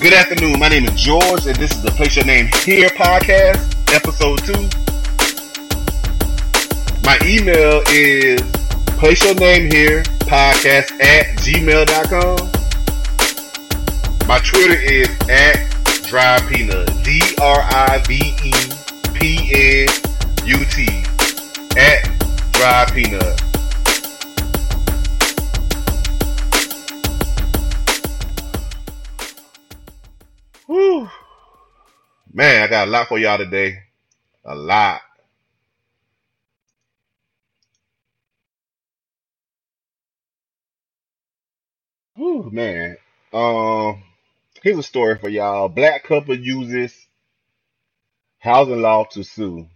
Good afternoon. My name is George, and this is the Place Your Name Here podcast, episode two. My email is Place Your Name Here podcast at gmail.com. My Twitter is at Drive Peanut. D R I V E P N U T. At Drive Peanut. Man, I got a lot for y'all today. A lot. Whew, man. Um, here's a story for y'all. Black couple uses housing law to sue.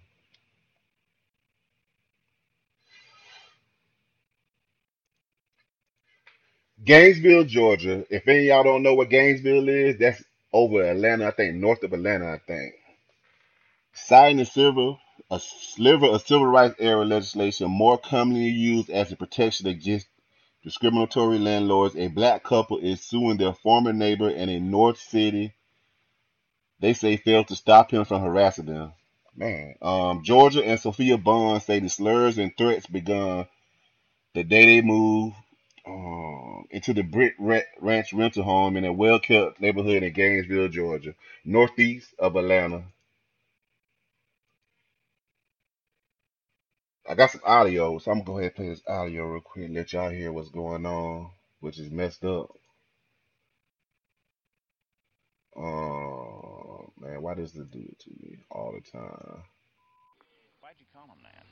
Gainesville, Georgia. If any y'all don't know what Gainesville is, that's over Atlanta, I think, north of Atlanta, I think. Citing sliver, a sliver of civil rights era legislation more commonly used as a protection against discriminatory landlords, a black couple is suing their former neighbor in a North City. They say failed to stop him from harassing them. Man, um, Georgia and Sophia Bond say the slurs and threats begun the day they moved um, into the Brick Ranch rental home in a well-kept neighborhood in Gainesville, Georgia, northeast of Atlanta. I got some audio, so I'm gonna go ahead and play this audio real quick, and let y'all hear what's going on, which is messed up. Oh man, why does this do it to me all the time? Why'd you call them that?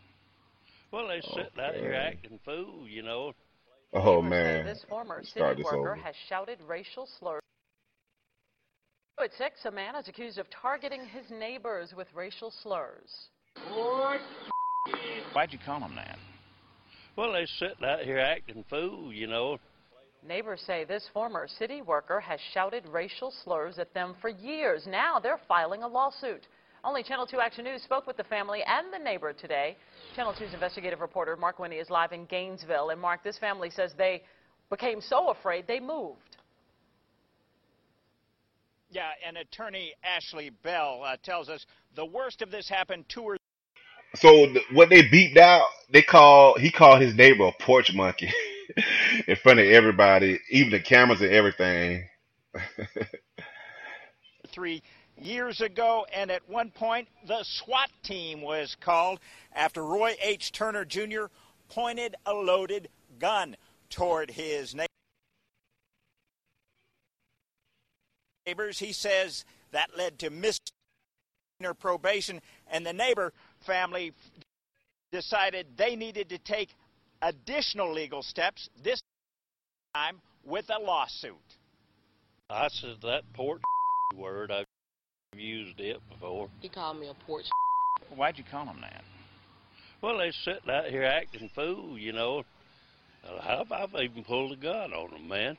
Well, they sitting out here Okay. acting fool, you know. Oh Neighbors man, this former Let's city start this worker over. has shouted racial slurs. At six, a man is accused of targeting his neighbors with racial slurs. Why'd you call them that? Well, they're sitting out here acting fool, you know. Neighbors say this former city worker has shouted racial slurs at them for years. Now they're filing a lawsuit. Only Channel 2 Action News spoke with the family and the neighbor today. Channel 2's investigative reporter Mark Winne is live in Gainesville. And Mark, this family says they became so afraid they moved. Yeah, and attorney Ashley Bell uh, tells us the worst of this happened two or So th- what they beeped out, they call he called his neighbor a porch monkey in front of everybody, even the cameras and everything. three years ago, and at one point the SWAT team was called after Roy H. Turner Jr. pointed a loaded gun toward his neighbors. He says that led to misdemeanor probation, and the neighbor family decided they needed to take additional legal steps, this time with a lawsuit. I said that porch word. I've used it before. He called me a porch. Why'd you call him that? Well, they sitting out here acting fool, you know. I've, I've even pulled a gun on them, man.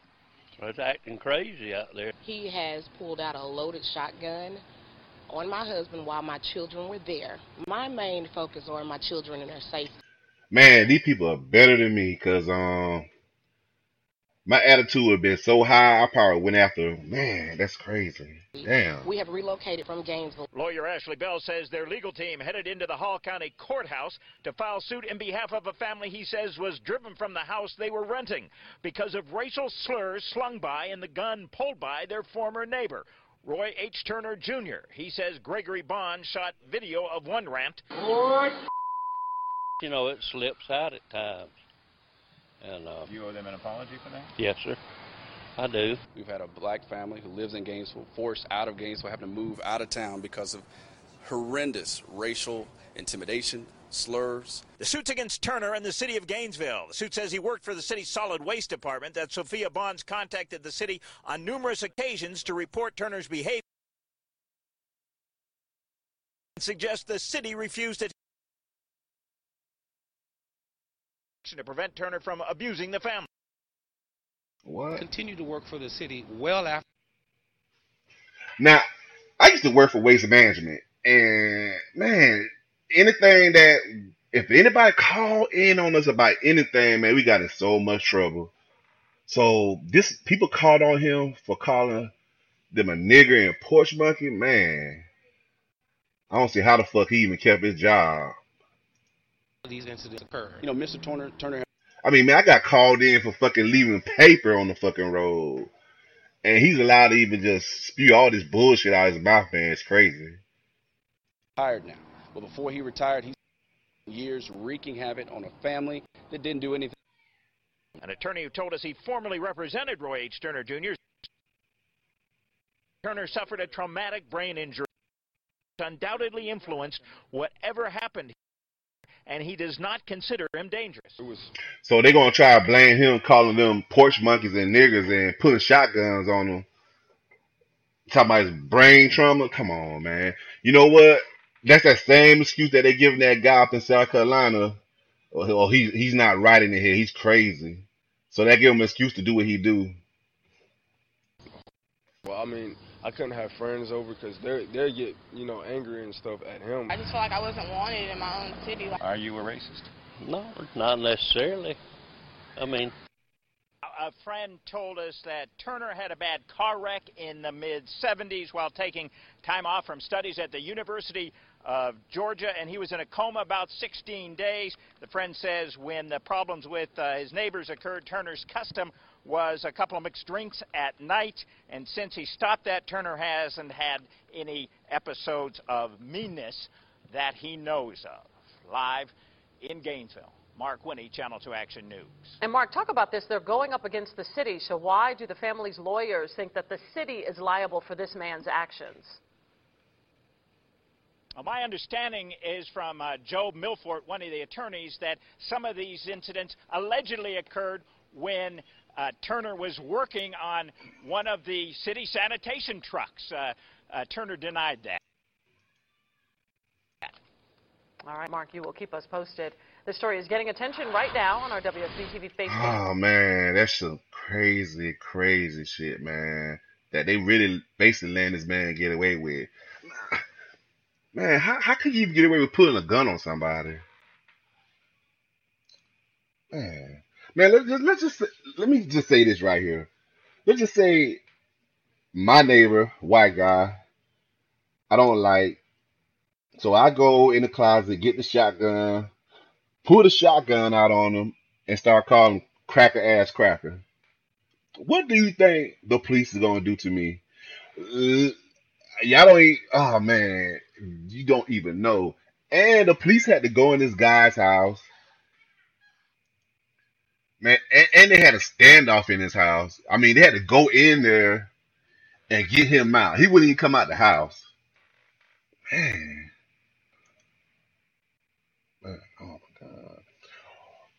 They're acting crazy out there. He has pulled out a loaded shotgun on my husband while my children were there. My main focus on my children and their safety. Man, these people are better than me because um my attitude would have been so high I probably went after man, that's crazy. Damn. We have relocated from Gainesville. Lawyer Ashley Bell says their legal team headed into the Hall County Courthouse to file suit in behalf of a family he says was driven from the house they were renting because of racial slurs slung by and the gun pulled by their former neighbor, Roy H. Turner Jr. He says Gregory Bond shot video of one rant. You know, it slips out at times. And, uh, you owe them an apology for that? yes, sir. I do. We've had a black family who lives in Gainesville, forced out of Gainesville, having to move out of town because of horrendous racial intimidation, slurs. The suit's against Turner and the city of Gainesville. The suit says he worked for the city's solid waste department, that Sophia Bonds contacted the city on numerous occasions to report Turner's behavior and suggest the city refused to to prevent Turner from abusing the family. What? continue to work for the city well after Now, I used to work for waste management, and man, anything that if anybody call in on us about anything, man, we got in so much trouble. So this people called on him for calling them a nigger and porch monkey, man. I don't see how the fuck he even kept his job. These incidents occur. You know, Mr. Turner Turner I mean, man, I got called in for fucking leaving paper on the fucking road. And he's allowed to even just spew all this bullshit out of his mouth, man. It's crazy. retired now. But before he retired, he spent years wreaking havoc on a family that didn't do anything. An attorney who told us he formerly represented Roy H. Turner Jr. Turner suffered a traumatic brain injury, which undoubtedly influenced whatever happened, and he does not consider him dangerous. So they're gonna try to blame him calling them porch monkeys and niggers and putting shotguns on them. Talking about his brain trauma. Come on, man. You know what? That's that same excuse that they giving that guy up in South Carolina. Or, or he he's not right in the head. He's crazy. So that give him an excuse to do what he do. Well, I mean, I couldn't have friends over because they they get you know angry and stuff at him. I just felt like I wasn't wanted in my own city. Like, Are you a racist? No, not necessarily. I mean, A friend told us that Turner had a bad car wreck in the mid 70s while taking time off from studies at the University of Georgia, and he was in a coma about 16 days. The friend says when the problems with uh, his neighbors occurred, Turner's custom was a couple of mixed drinks at night, and since he stopped that, Turner hasn't had any episodes of meanness that he knows of. Live in Gainesville, Mark Winne, Channel 2 Action News. And Mark, talk about this. They're going up against the city. So why do the family's lawyers think that the city is liable for this man's actions? Well, my understanding is from uh, Joe Milfort, one of the attorneys, that some of these incidents allegedly occurred when uh, Turner was working on one of the city sanitation trucks. Uh, uh, Turner denied that. All right, Mark, you will keep us posted. This story is getting attention right now on our WSB TV Facebook. Oh man, that's some crazy, crazy shit, man. That they really basically letting this man get away with. Man, how how could you even get away with putting a gun on somebody? Man, man, let's just let's just let me just say this right here. Let's just say my neighbor, white guy, I don't like. So I go in the closet, get the shotgun, pull the shotgun out on him, and start calling cracker ass cracker. What do you think the police is gonna do to me? Uh, y'all don't. Oh man, you don't even know. And the police had to go in this guy's house, man, and, and they had a standoff in his house. I mean, they had to go in there and get him out. He wouldn't even come out the house. Man, man, oh my God.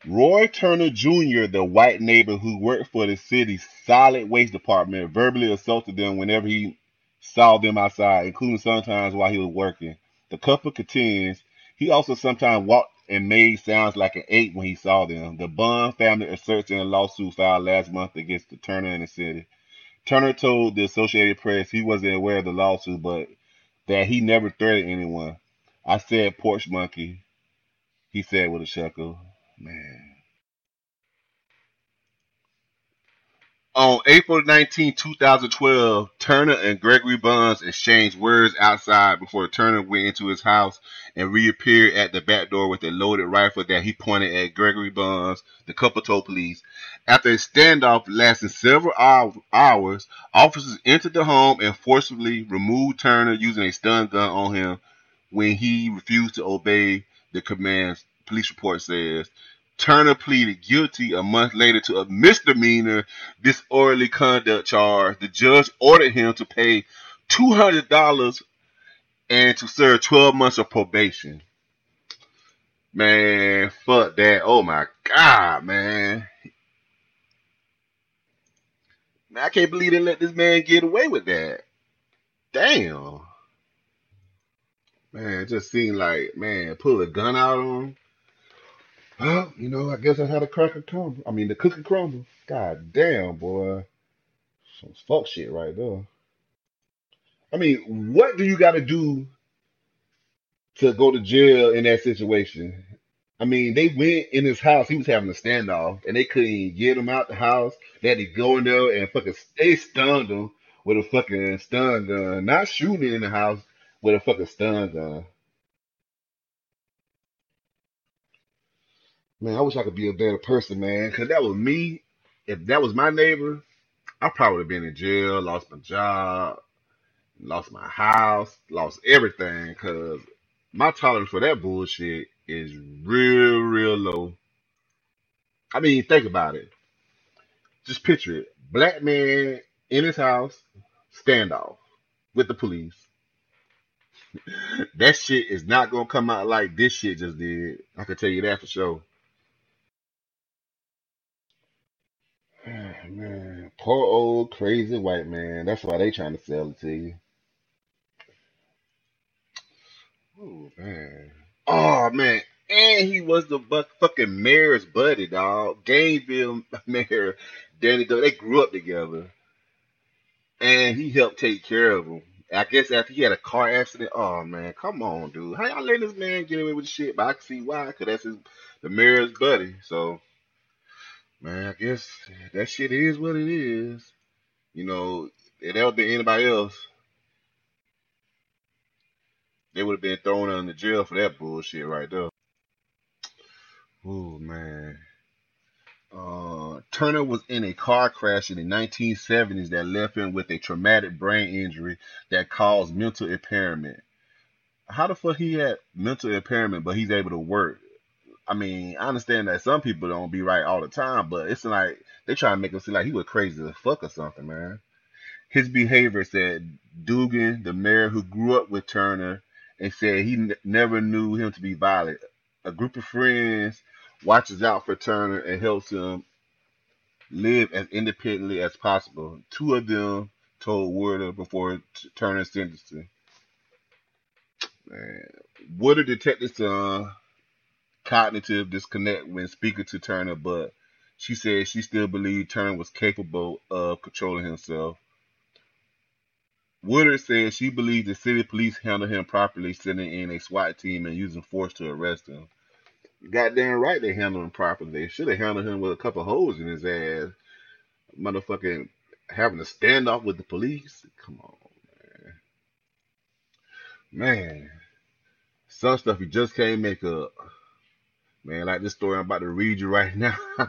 Roy Turner Jr., the white neighbor who worked for the city's solid waste department, verbally assaulted them whenever he saw them outside, including sometimes while he was working. The couple contends he also sometimes walked and made sounds like an ape when he saw them. The Bond family asserts in a lawsuit filed last month against the Turner and the city. Turner told the Associated Press he wasn't aware of the lawsuit, but that he never threatened anyone. I said porch monkey, he said with a chuckle. Man. On April 19, 2012, Turner and Gregory Bonds exchanged words outside before Turner went into his house and reappeared at the back door with a loaded rifle that he pointed at Gregory Bonds, the couple told police. After a standoff lasting several hours, officers entered the home and forcibly removed Turner using a stun gun on him when he refused to obey the commands, police report says. Turner pleaded guilty a month later to a misdemeanor disorderly conduct charge. The judge ordered him to pay $200 and to serve 12 months of probation. Man, fuck that. Oh my God, man. Man, I can't believe they let this man get away with that. Damn. Man, it just seemed like, man, pull a gun out on him. Well, you know, I guess I had a cracker crumble. I mean, the cookie crumble. God damn, boy. Some fuck shit right there. I mean, what do you got to do to go to jail in that situation? I mean, they went in his house. He was having a standoff, and they couldn't get him out the house. They had to go in there and fucking they stunned him with a fucking stun gun, not shooting in the house with a fucking stun gun. Man, I wish I could be a better person, man. Cause that was me. If that was my neighbor, I probably would have been in jail, lost my job, lost my house, lost everything. Cause my tolerance for that bullshit is real, real low. I mean, think about it. Just picture it. Black man in his house, standoff with the police. That shit is not gonna come out like this shit just did. I can tell you that for sure. Man, poor old crazy white man. That's why they trying to sell it to you. Oh man. Oh man. And he was the buck fucking mayor's buddy, dog. Gainesville mayor Danny Doe. They grew up together. And he helped take care of him. I guess after he had a car accident. Oh man, come on, dude. How y'all letting this man get away with shit? But I can see why, cause that's his the mayor's buddy. So man, I guess that shit is what it is. You know, if that would been anybody else, they would have been thrown in the jail for that bullshit right there. Oh man. Uh, Turner was in a car crash in the 1970s that left him with a traumatic brain injury that caused mental impairment. How the fuck he had mental impairment, but he's able to work? I mean, I understand that some people don't be right all the time, but it's like they try to make him seem like he was crazy as fuck or something, man. His behavior said Dunagan, the mayor who grew up with Turner, and said he n- never knew him to be violent. A group of friends watches out for Turner and helps him live as independently as possible. Two of them told Woodard before t- Turner's sentencing. Man, detected some cognitive disconnect when speaking to Turner, but she said she still believed Turner was capable of controlling himself. Woodard said she believed the city police handled him properly, sending in a SWAT team and using force to arrest him. Goddamn right they handled him properly. They should have handled him with a couple of holes in his ass. Motherfucking having a standoff with the police. Come on, man. Man. Some stuff you just can't make up. Man, like this story I'm about to read you right now.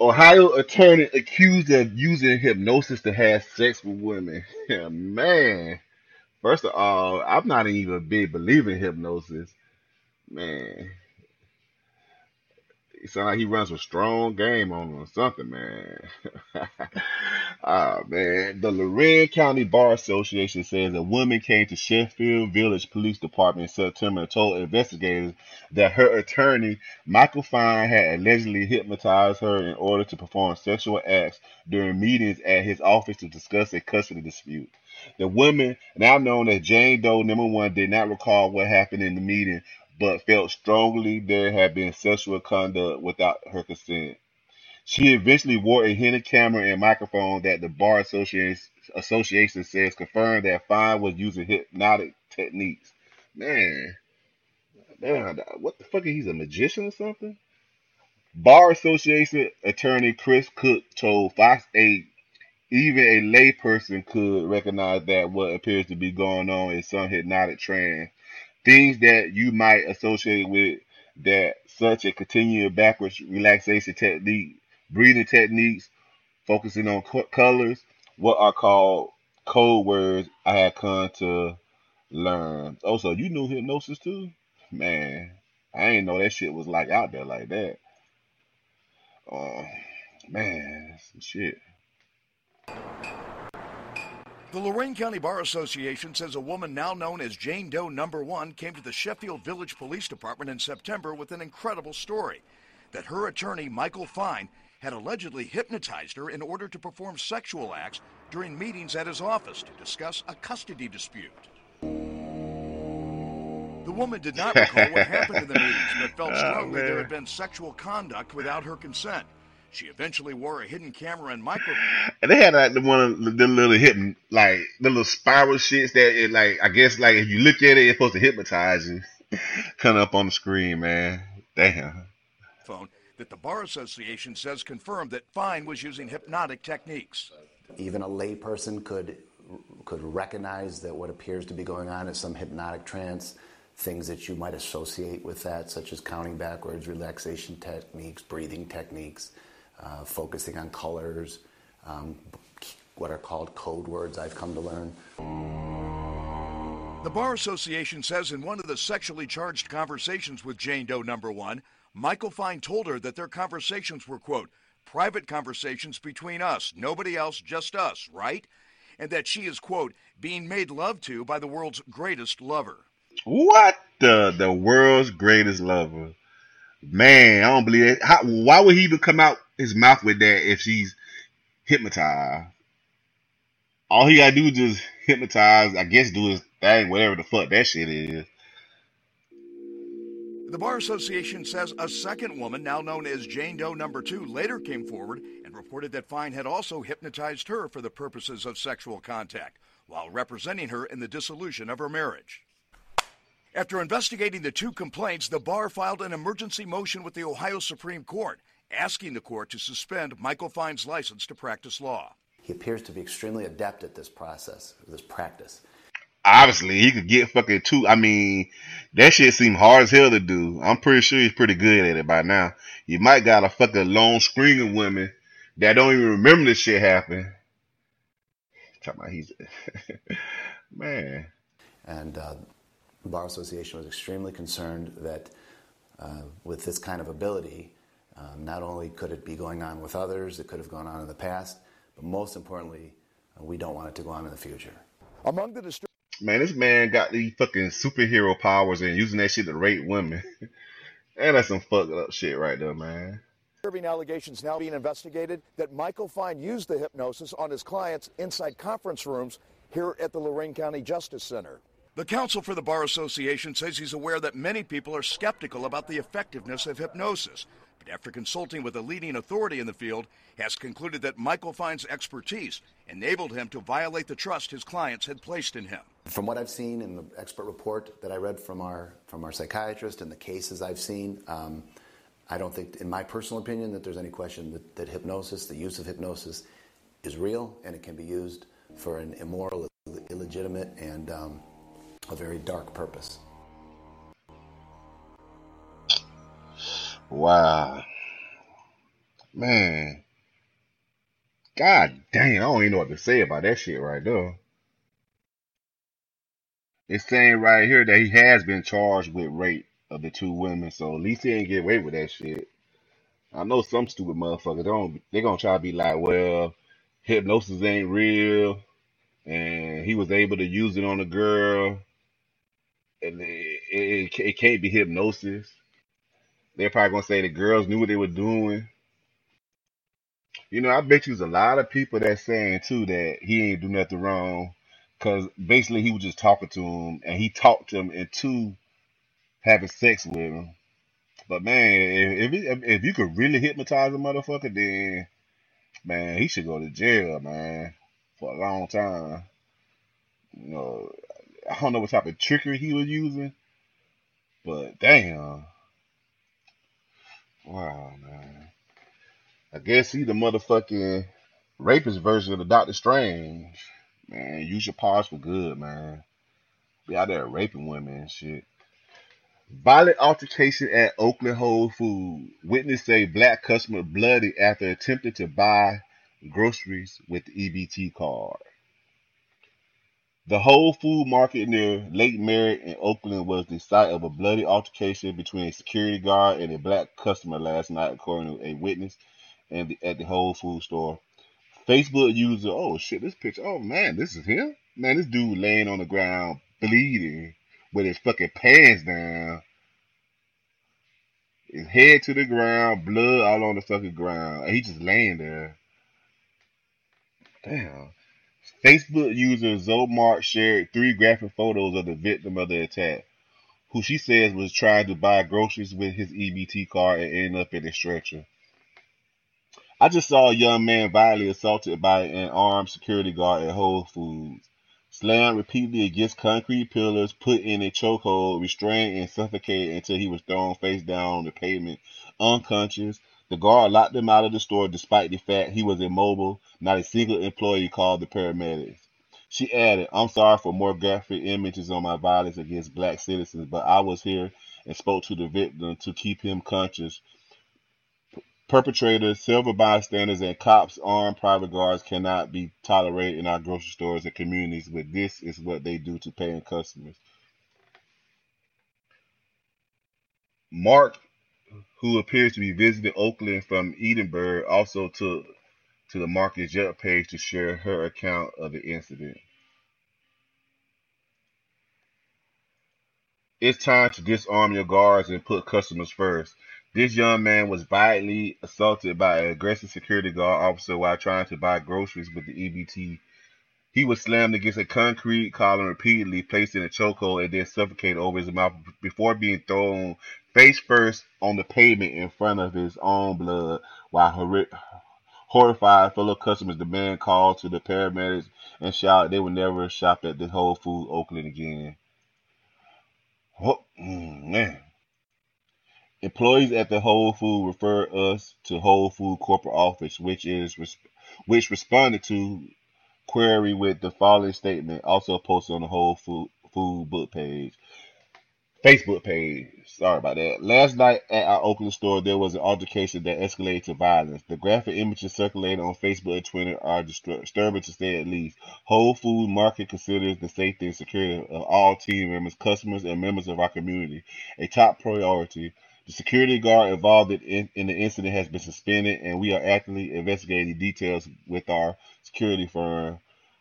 Ohio attorney accused of using hypnosis to have sex with women. Man. First of all, I'm not even a big believer in hypnosis. Man, it sounds like he runs a strong game on or something, man. Ah, man. The Lorain County Bar Association says a woman came to Sheffield Village Police Department in September and told investigators that her attorney, Michael Fine, had allegedly hypnotized her in order to perform sexual acts during meetings at his office to discuss a custody dispute. The woman, now known as Jane Doe number one, did not recall what happened in the meeting, but felt strongly there had been sexual conduct without her consent. She eventually wore a hidden camera and microphone that the Bar Association, says confirmed that Fine was using hypnotic techniques. Man, man, what the fuck? He's a magician or something? Bar Association attorney Chris Cook told Fox 8 even a layperson could recognize that what appears to be going on is some hypnotic trance. Things that you might associate with that, such a continued backwards relaxation technique, breathing techniques, focusing on co- colors, what are called code words I had come to learn. Also, you knew hypnosis too? Man, I ain't know that shit was like out there like that. Uh, man, some shit. The Lorain County Bar Association says a woman now known as Jane Doe Number One came to the Sheffield Village Police Department in September with an incredible story that her attorney, Michael Fine, had allegedly hypnotized her in order to perform sexual acts during meetings at his office to discuss a custody dispute. The woman did not recall what happened in the meetings, but felt Oh, strongly there had been sexual conduct without her consent. She eventually wore a hidden camera and microphone. And they had like the one of the little hitting like the little spiral shits that it like I guess like if you look at it, it's supposed to hypnotize you. Coming up on the screen, man. Damn. phone that the Bar Association says confirmed that Fine was using hypnotic techniques. Even a layperson could could recognize that what appears to be going on is some hypnotic trance, things that you might associate with that, such as counting backwards, relaxation techniques, breathing techniques, uh, focusing on colors, um, what are called code words, I've come to learn. The Bar Association says in one of the sexually charged conversations with Jane Doe number one, Michael Fine told her that their conversations were, quote, private conversations between us, nobody else, just us, right? And that she is, quote, being made love to by the world's greatest lover. What the the world's greatest lover? Man, I don't believe it. How, why would he even come out his mouth with that if she's hypnotized? All he gotta do is just hypnotize, I guess do his thing, whatever the fuck that shit is. The Bar Association says a second woman, now known as Jane Doe number 2, later came forward and reported that Fine had also hypnotized her for the purposes of sexual contact while representing her in the dissolution of her marriage. After investigating the two complaints, the bar filed an emergency motion with the Ohio Supreme Court, asking the court to suspend Michael Fine's license to practice law. He appears to be extremely adept at this process, this practice obviously he could get fucking two. I mean, that shit seemed hard as hell to do. I'm pretty sure he's pretty good at it by now. You might got a fucking long string of women that don't even remember this shit happen. Talking about he's man. And uh, the bar association was extremely concerned that uh, with this kind of ability, um, not only could it be going on with others, it could have gone on in the past, but most importantly, uh, we don't want it to go on in the future. Among the dist- Man, this man got these fucking superhero powers and using that shit to rape women. and that's some fucked up shit right there, man. Disturbing allegations now being investigated that Michael Fine used the hypnosis on his clients inside conference rooms here at the Lorain County Justice Center. The counsel for the Bar Association says he's aware that many people are skeptical about the effectiveness of hypnosis, after consulting with a leading authority in the field, has concluded that Michael Fine's expertise enabled him to violate the trust his clients had placed in him. From what I've seen in the expert report that I read from our from our psychiatrist and the cases I've seen, um, I don't think, in my personal opinion, that there's any question that, that hypnosis, the use of hypnosis, is real and it can be used for an immoral, illegitimate, and um, a very dark purpose. Wow. Man. God damn, I don't even know what to say about that shit right there. It's saying right here that he has been charged with rape of the two women, so at least he ain't get away with that shit. I know some stupid motherfuckers don't they gonna try to be like, well, hypnosis ain't real, and he was able to use it on a girl, and it, it, it can't be hypnosis. They're probably gonna say the girls knew what they were doing. You know, I bet you there's a lot of people that saying too that he ain't do nothing wrong because basically he was just talking to him and he talked to him into having sex with him. But man, if if, if you could really hypnotize a motherfucker, then man, he should go to jail, man, for a long time. You know, I don't know what type of trickery he was using, but damn, wow, man. I guess he the motherfucking rapist version of the Doctor Strange. Man, use your powers for good, man. Be out there raping women and shit. Violent altercation at Oakland Whole Food. Witness say black customer bloody after attempting to buy groceries with the EBT card. The Whole Food Market near Lake Merritt in Oakland was the site of a bloody altercation between a security guard and a black customer last night, according to a witness and at the Whole Food store. Facebook user, oh shit, this picture, oh man, this is him? Man, this dude laying on the ground bleeding with his fucking pants down. His head to the ground, blood all on the fucking ground. And he just laying there. Damn. Facebook user Zomart shared three graphic photos of the victim of the attack, who she says was trying to buy groceries with his EBT card and ended up in a stretcher. I just saw a young man violently assaulted by an armed security guard at Whole Foods. Slammed repeatedly against concrete pillars, put in a chokehold, restrained and suffocated until he was thrown face down on the pavement, unconscious. The guard locked him out of the store despite the fact he was immobile. Not a single employee called the paramedics. She added, I'm sorry for more graphic images on my violence against black citizens, but I was here and spoke to the victim to keep him conscious. Perpetrators, silver bystanders, and cops, armed private guards cannot be tolerated in our grocery stores and communities, but this is what they do to paying customers. Mark, who appears to be visiting Oakland from Edinburgh, also took to the Marcus Jet page to share her account of the incident. It's time to disarm your guards and put customers first. This young man was violently assaulted by an aggressive security guard officer while trying to buy groceries with the EBT. He was slammed against a concrete column repeatedly, placed in a chokehold, and then suffocated over his mouth before being thrown face first on the pavement in front of his own blood. While horrified, fellow customers, the man called to the paramedics and shouted they would never shop at the Whole Food Oakland again. Oh, man. Employees at the Whole Food refer us to Whole Food corporate office, which is which responded to query with the following statement, also posted on the Whole Food Food book page. Facebook page. Sorry about that. Last night at our Oakland store, there was an altercation that escalated to violence. The graphic images circulating on Facebook and Twitter are disturbing to say at least. Whole Food Market considers the safety and security of all team members, customers, and members of our community a top priority. The security guard involved in, in the incident has been suspended, and we are actively investigating details with our security firm.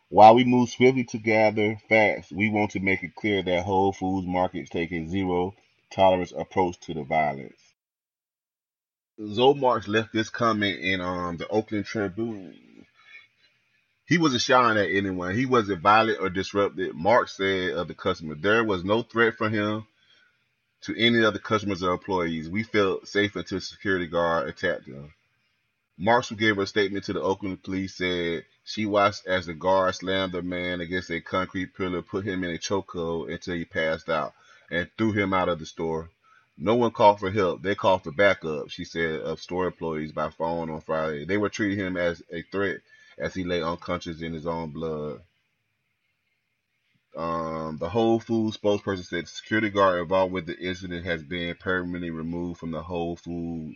While we move swiftly to gather facts, we want to make it clear that Whole Foods markets take a zero tolerance approach to the violence. Zoe Marks left this comment in um, the Oakland Tribune. He wasn't shouting at anyone. He wasn't violent or disruptive. Mark said of the customer, there was no threat from him to any of the customers or employees. We felt safe until security guard attacked them. Who gave a statement to the Oakland police, said she watched as the guard slammed the man against a concrete pillar, put him in a chokehold until he passed out, and threw him out of the store. No one called for help. They called for backup, she said, of store employees by phone on Friday. They were treating him as a threat as he lay unconscious in his own blood. Um, the Whole Foods spokesperson said the security guard involved with the incident has been permanently removed from the Whole Food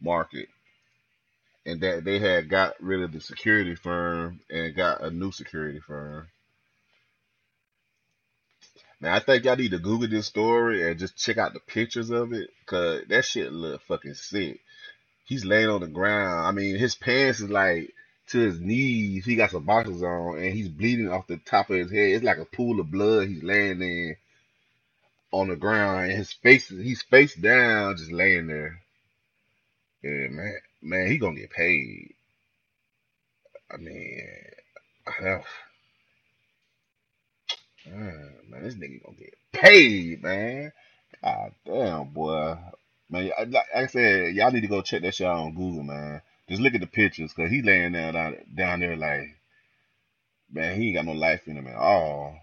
market and that they had got rid of the security firm and got a new security firm. Now I think y'all need to Google this story and just check out the pictures of it, cause that shit look fucking sick. He's laying on the ground. I mean, his pants is like to his knees. He got some boxes on, and he's bleeding off the top of his head. It's like a pool of blood. He's laying in on the ground, and his face is he's face down, just laying there. Yeah, man man, he gonna get paid. I mean, ah, man, this nigga gonna get paid, man. God damn, boy. Man, like I said, y'all need to go check that shit out on Google, man. Just look at the pictures, cause he laying down down there like, man, he ain't got no life in him at all.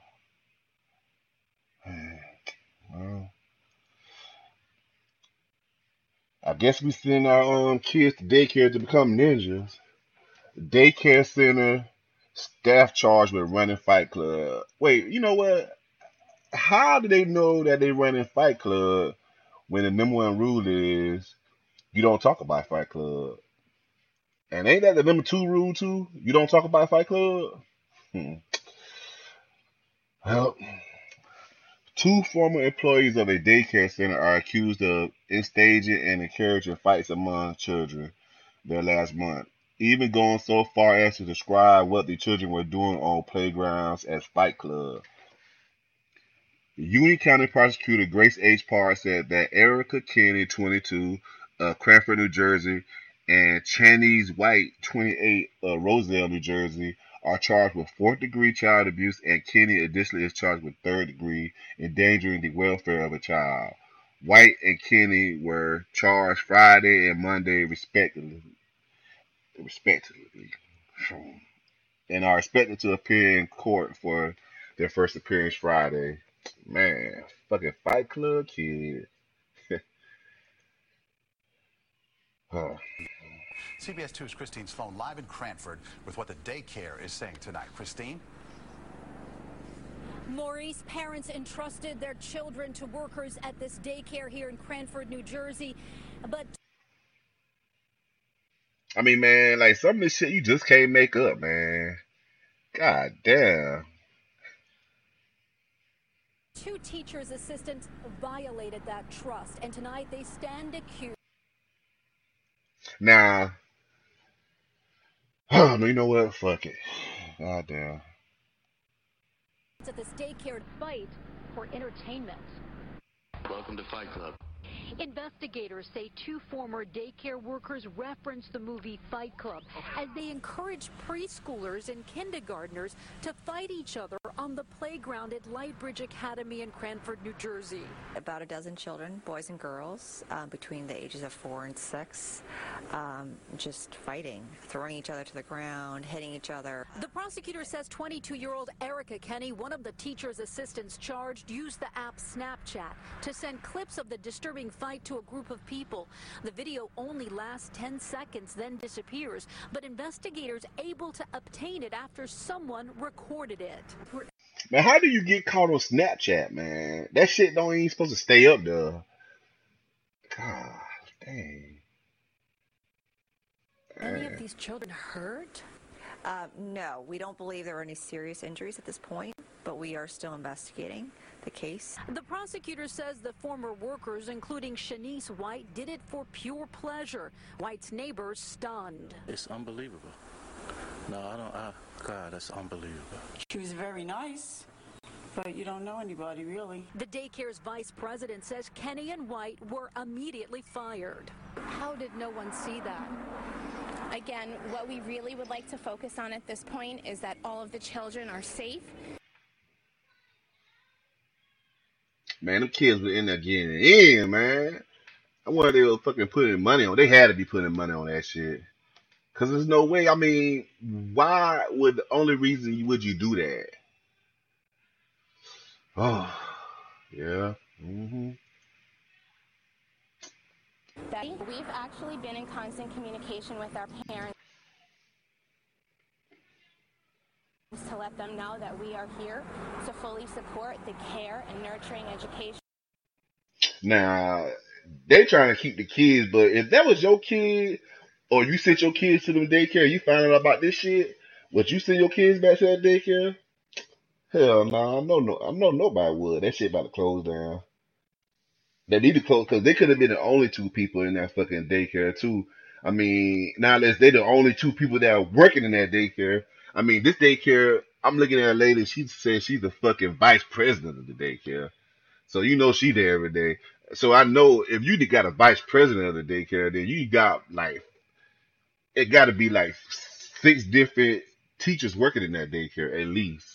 I guess we send our um, kids to daycare to become ninjas. Daycare center staff charged with running Fight Club. Wait, you know what? How do they know that they running Fight Club when the number one rule is you don't talk about Fight Club? And ain't that the number two rule too? You don't talk about Fight Club. Hmm. Well, Two former employees of a daycare center are accused of staging and encouraging fights among children their last month, even going so far as to describe what the children were doing on playgrounds as fight club. Union County Prosecutor Grace H. Park said that Erica Kenny, 22, of Cranford, New Jersey, and Chanice White, 28, of Roselle, New Jersey, are charged with fourth degree child abuse, and Kenny additionally is charged with third degree endangering the welfare of a child. White and Kenny were charged Friday and Monday, respectively, respectively, and are expected to appear in court for their first appearance Friday. Man, fucking Fight Club kid. Huh. CBS 2's Christine Sloan live in Cranford with what the daycare is saying tonight. Christine? Maurice, parents entrusted their children to workers at this daycare here in Cranford, New Jersey. But I mean, man, like some of this shit you just can't make up, man. God damn. two teachers' assistants violated that trust, and tonight they stand accused. Now, oh, you know what? Fuck it. God damn. At this daycare fight for entertainment. Welcome to Fight Club. Investigators say two former daycare workers referenced the movie Fight Club as they encouraged preschoolers and kindergartners to fight each other on the playground at Lightbridge Academy in Cranford, New Jersey. About a dozen children, boys and girls, uh, between the ages of four and six, um, just fighting, throwing each other to the ground, hitting each other. The prosecutor says 22-year-old Erica Kenny, one of the teacher's assistants charged, used the app Snapchat to send clips of the disturbing fight to a group of people. The video only lasts 10 seconds, then disappears, but investigators able to obtain it after someone recorded it. Man, how do you get caught on Snapchat, man? That shit don't even supposed to stay up there. God dang. Any of these children hurt? Uh, no, we don't believe there are any serious injuries at this point, but we are still investigating the case. The prosecutor says the former workers, including Shanice White, did it for pure pleasure. White's neighbors stunned. It's unbelievable. No, I don't. I, God, that's unbelievable. She was very nice, but you don't know anybody really. The daycare's vice president says Kenny and White were immediately fired. How did no one see that? Again, what we really would like to focus on at this point is that all of the children are safe. Man, them kids were in there getting in, man. I wonder they were fucking putting money on. They had to be putting money on that shit. Cause there's no way. I mean, why would the only reason you would you do that? Oh, yeah. Mm-hmm. We've actually been in constant communication with our parents to let them know that we are here to fully support the care and nurturing education. Now they trying to keep the kids, but if that was your kid, or you sent your kids to them daycare, you find out about this shit, would you send your kids back to that daycare? Hell no, nah, I know no, I know nobody would. That shit about to close down. They need to close because they could have been the only two people in that fucking daycare too. I mean, now unless they're the only two people that are working in that daycare. I mean, this daycare, I'm looking at a lady, she says she's the fucking vice president of the daycare. So you know she there every day. So I know if you got a vice president of the daycare, then you got like it got to be like six different teachers working in that daycare at least.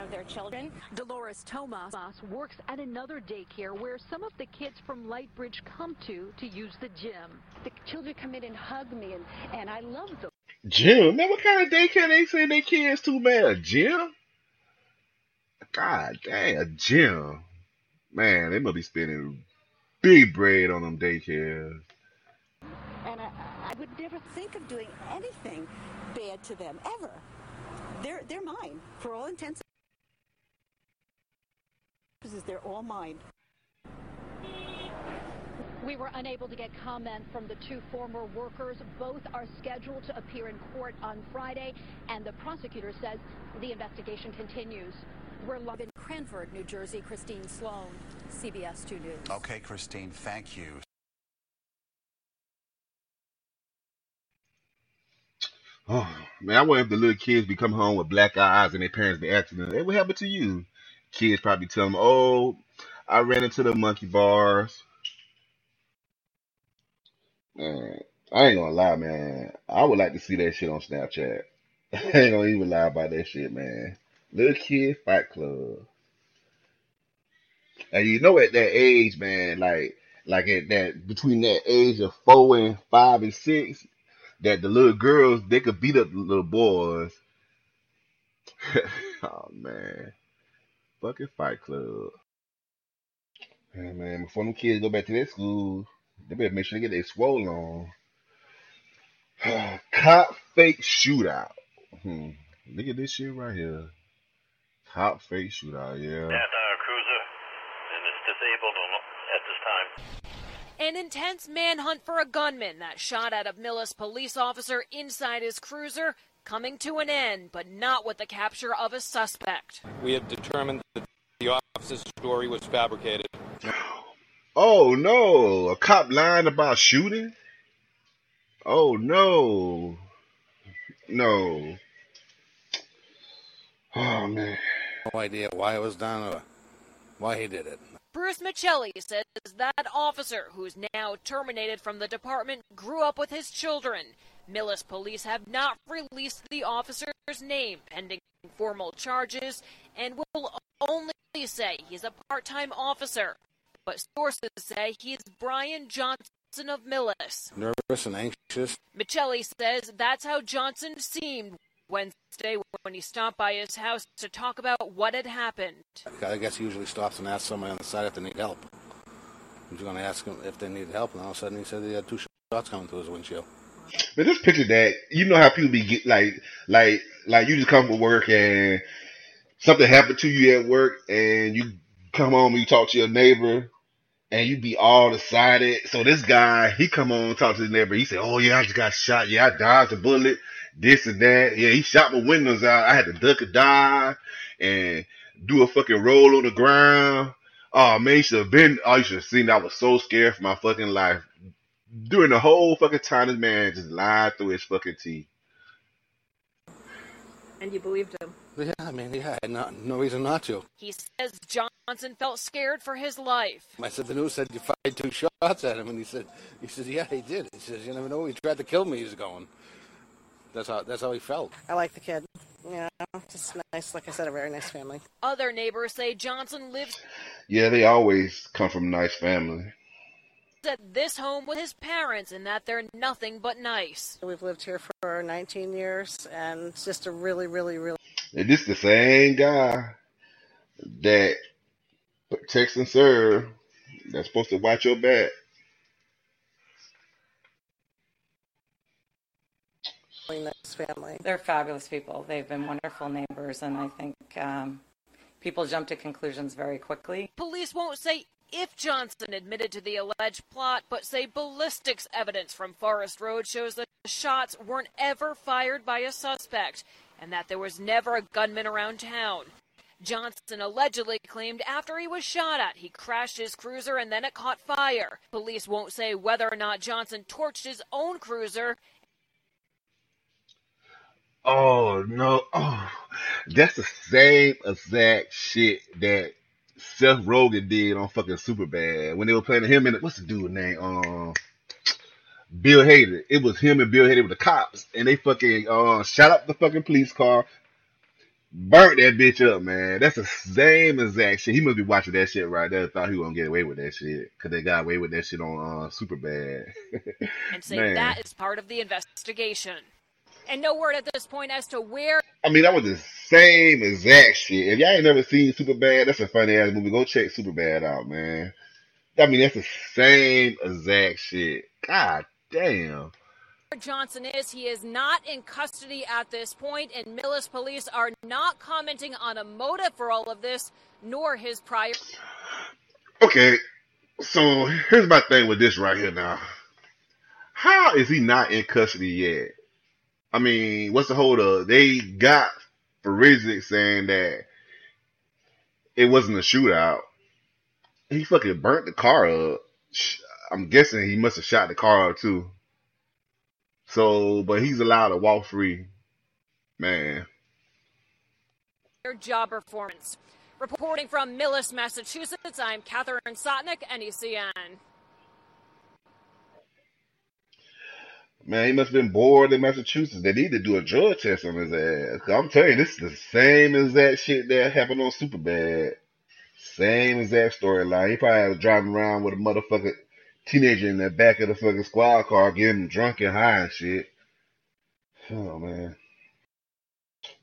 Of their children. Dolores Tomas works at another daycare where some of the kids from Lightbridge come to to use the gym. The children come in and hug me, and, and I love them. Gym? Man, what kind of daycare they say their kids to, man? A gym? God dang, a gym. Man, they must be spending big bread on them daycares. And I, I would never think of doing anything bad to them, ever. They're, they're mine, for all intents and purposes, they're all mine. We were unable to get comment from the two former workers. Both are scheduled to appear in court on Friday, and the prosecutor says the investigation continues. We're live in Cranford, New Jersey. Christine Sloan, CBS 2 News. Okay, Christine, thank you. Oh man, I wonder if the little kids be coming home with black eyes and their parents be asking them, "Hey, what happened to you?" Kids probably tell them, "Oh, I ran into the monkey bars." Man, I ain't gonna lie, man. I would like to see that shit on Snapchat. I ain't gonna even lie about that shit, man. Little kid fight club. And you know, at that age, man, like, like at that between that age of four and five and six, that the little girls they could beat up the little boys. oh man, fucking Fight Club. Yeah, man, before them kids go back to their school, They better make sure they get their swole on. Cop fake shootout. Hmm. Look at this shit right here. Cop fake shootout, yeah. That uh, cruiser and it's disabled on, at this time. An intense manhunt for a gunman that shot at a Millis police officer inside his cruiser coming to an end, but not with the capture of a suspect. We have determined that the officer's story was fabricated. Oh no! A cop lying about shooting? Oh no. No. Oh man. No idea why it was done or why he did it. Bruce Michelli says that officer, who's now terminated from the department, grew up with his children. Millis police have not released the officer's name pending formal charges and will only say he's a part-time officer. But sources say he's Brian Johnson of Millis. Nervous and anxious. Michelli says that's how Johnson seemed Wednesday when he stopped by his house to talk about what had happened. I guess he usually stops and asks somebody on the side if they need help. He was going to ask him if they needed help, and all of a sudden he said he had two shots coming through his windshield. But just picture that. You know how people be get like, like, like you just come from work and something happened to you at work, and you come home and you talk to your neighbor, and you be all decided. So this guy, he come on talk to his neighbor. He said, "Oh yeah, I just got shot. Yeah, I dodged a bullet. This and that. Yeah, he shot my windows out. I had to duck and dive and do a fucking roll on the ground. Oh man, you should have been. Oh, you should have seen. I was so scared for my fucking life." During the whole fucking time, this man just lied through his fucking teeth. And you believed him. Yeah, I mean, yeah, I had no, no reason not to. He says Johnson felt scared for his life. I said the news said you fired two shots at him, and he said, he says, yeah, he did. He says, you never know, he tried to kill me. He's going. That's how that's how he felt. I like the kid. Yeah, just nice. Like I said, a very nice family. Other neighbors say Johnson lives Yeah, they always come from a nice family. at this home with his parents and that they're nothing but nice. We've lived here for 19 years, and it's just a really, really, really. And this the same guy that protects and serve that's supposed to watch your back. really family. They're fabulous people. They've been wonderful neighbors, and I think um, people jump to conclusions very quickly. Police won't say if Johnson admitted to the alleged plot, but say ballistics evidence from Forest Road shows that the shots weren't ever fired by a suspect and that there was never a gunman around town. Johnson allegedly claimed after he was shot at, he crashed his cruiser and then it caught fire. Police won't say whether or not Johnson torched his own cruiser. Oh no! Oh, that's the same exact shit that Seth Rogen did on fucking Superbad when they were playing him in. What's the dude name? Um, Bill Hader. It was him and Bill Hader with the cops, and they fucking uh shot up the fucking police car, burnt that bitch up, man. That's the same exact shit. He must be watching that shit right there. Thought he was gonna get away with that shit because they got away with that shit on uh, Superbad. and say Man. that is part of the investigation. And no word at this point as to where I mean, that was the same exact shit. If y'all ain't never seen Superbad, that's a funny ass movie. Go check Superbad out, man. I mean, that's the same exact shit. God damn. Johnson is. He is not in custody at this point, and Millis police are not commenting on a motive for all of this, nor his prior. Okay, so here's my thing with this right here now. How is he not in custody yet? I mean, what's the hold up? They got forensics saying that it wasn't a shootout. He fucking burnt the car up. I'm guessing he must have shot the car up too. So, but he's allowed to walk free. Man. job performance. Reporting from Millis, Massachusetts, I'm Catherine Sotnick, NECN. Man, he must have been bored in Massachusetts. They need to do a drug test on his ass. I'm telling you, this is the same exact shit that happened on Superbad. Same exact storyline. He probably was driving around with a motherfucker teenager in the back of the fucking squad car, getting drunk and high and shit. Oh man.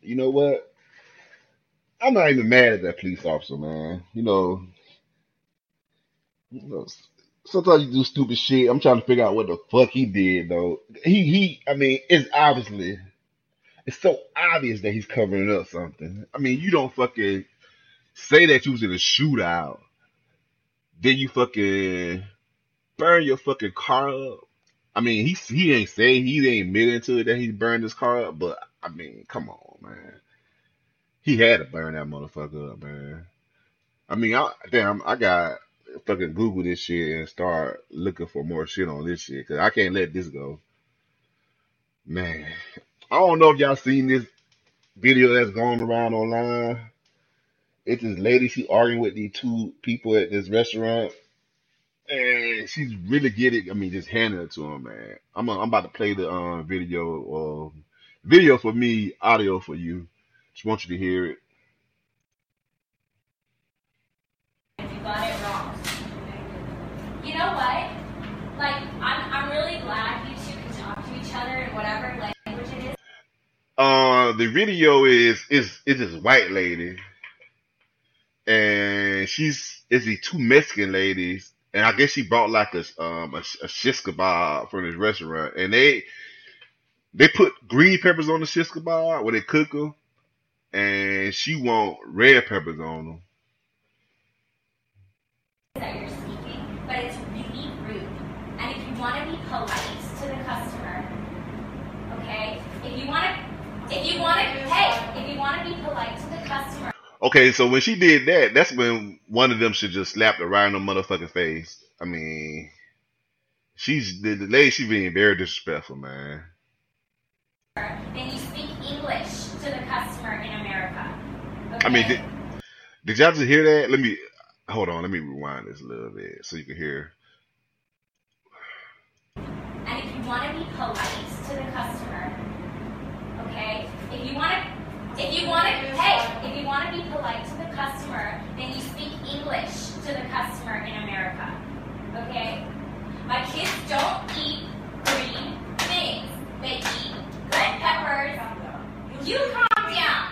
You know what? I'm not even mad at that police officer, man. You know, you know, sometimes you do stupid shit. I'm trying to figure out what the fuck he did though. He he. I mean, it's obviously it's so obvious that he's covering up something. I mean, you don't fucking say that you was in a shootout, then you fucking burn your fucking car up. I mean, he he ain't say he ain't admitting to it that he burned his car up, but I mean, come on, man. He had to burn that motherfucker up, man. I mean, I damn, I got fucking Google this shit and start looking for more shit on this shit because I can't let this go. Man, I don't know if y'all seen this video that's going around online. It's this lady she arguing with these two people at this restaurant, and she's really getting. I mean, just handing it to him, man. I'm I'm about to play the um video. Uh, video for me, audio for you. Just want you to hear it. You got it wrong. You know what? Like, I'm, I'm really glad you two can talk to each other in whatever language it is. Uh, the video is is is this white lady, and she's is the two Mexican ladies, and I guess she brought like a um a, a shish kebab from this restaurant, and they they put green peppers on the shish kebab when they cook them, and she want red peppers on them. that you're speaking, but it's really rude. And if you want to be polite to the customer, okay? If you want to, if you want to, hey, if you want to be polite Okay, so when she did that, that's when one of them should just slap her right in the motherfucking face. I mean, she's the, the lady. She's being very disrespectful, man. then you speak English to the customer in America. Okay? I mean, did, did y'all just hear that? Let me hold on. Let me rewind this a little bit so you can hear. And if you want to be polite to the customer, okay? If you want to, if you want to, hey, if you want to be polite to the customer, then you speak English to the customer in America, okay? My kids don't eat green things. They eat red peppers. You calm down.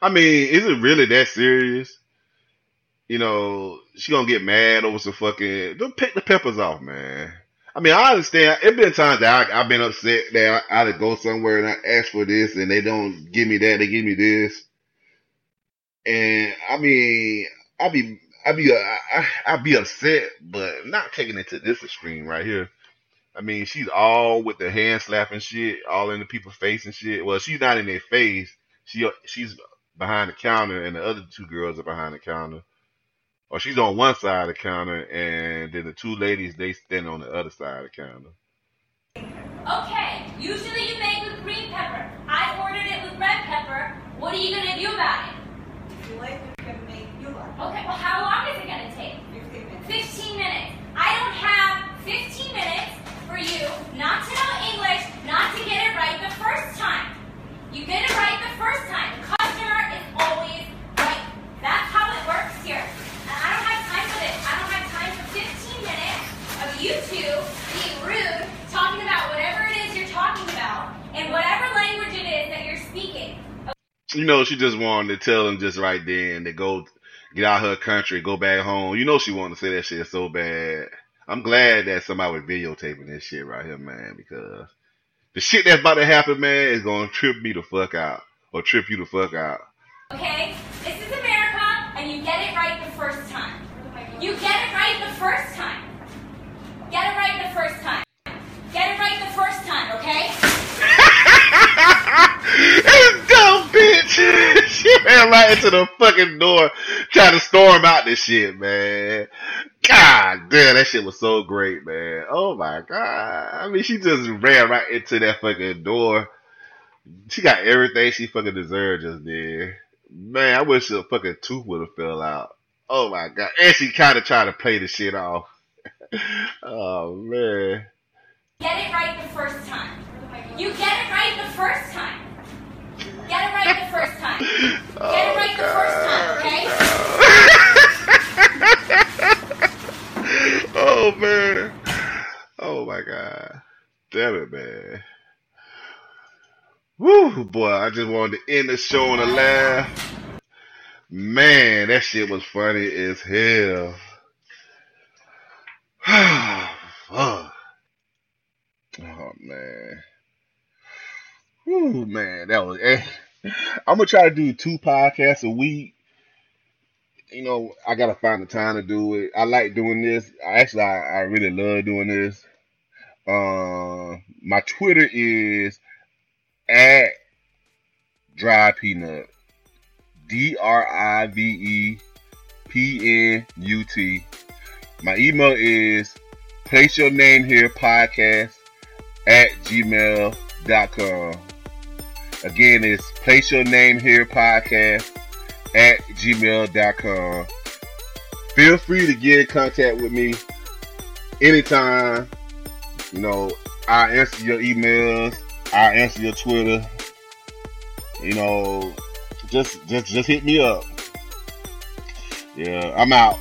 I mean, is it really that serious? You know, she gonna get mad over some fucking. Don't pick the peppers off, man. I mean, I understand. It's been times that I, I've been upset that I, I go somewhere and I ask for this and they don't give me that. They give me this, and I mean, I be, I be, I, I, I be upset, but not taking it to this extreme right here. I mean, she's all with the hand slapping shit, all in the people's face and shit. Well, she's not in their face. She she's behind the counter, and the other two girls are behind the counter. Or she's on one side of the counter, and then the two ladies they stand on the other side of the counter. Okay, usually you make with green pepper. I ordered it with red pepper. What are you gonna do about it? If you like it, you make you like Okay, well how long is it gonna take? 15 minutes. 15 minutes. I don't have 15 minutes for you not to know English, not to get it right the first time. You get it right the first time. The customer is always right. That's how it works here. And I don't have time for this. I don't have time for 15 minutes of you two being rude, talking about whatever it is you're talking about, in whatever language it is that you're speaking. You know, she just wanted to tell him just right then to go get out her country, go back home. You know, she wanted to say that shit so bad. I'm glad that somebody was videotaping this shit right here, man, because the shit that's about to happen, man, is gonna trip me the fuck out or trip you the fuck out. Okay? This is America, and you get it right the first time. You get it right the first time. Get it right the first time. Get it right the first time, okay? This dumb bitch. she into the fucking door trying to storm out this shit, man. God damn, that shit was so great, man. Oh my god. I mean, she just ran right into that fucking door. She got everything she fucking deserved just there. Man, I wish a fucking tooth would have fell out. Oh my god. And she kind of tried to play the shit off. oh man. Get it right the first time. You get it right the first time. Get it right the first time. Get it right the first oh, time, okay? oh man. Oh my god. Damn it, man. Woo, boy, I just wanted to end the show on a laugh. Man, that shit was funny as hell. Fuck. Oh man. Ooh, man, that was. Eh. I'm gonna try to do two podcasts a week. You know, I gotta find the time to do it. I like doing this. Actually, I, I really love doing this. Uh, my Twitter is at dry peanut. D R I V E P N U T. My email is place your name here podcast at gmail.com. Again, it's place your name here podcast at gmail.com. Feel free to get in contact with me anytime. You know, I answer your emails, I answer your Twitter. You know, just just just hit me up. Yeah, I'm out.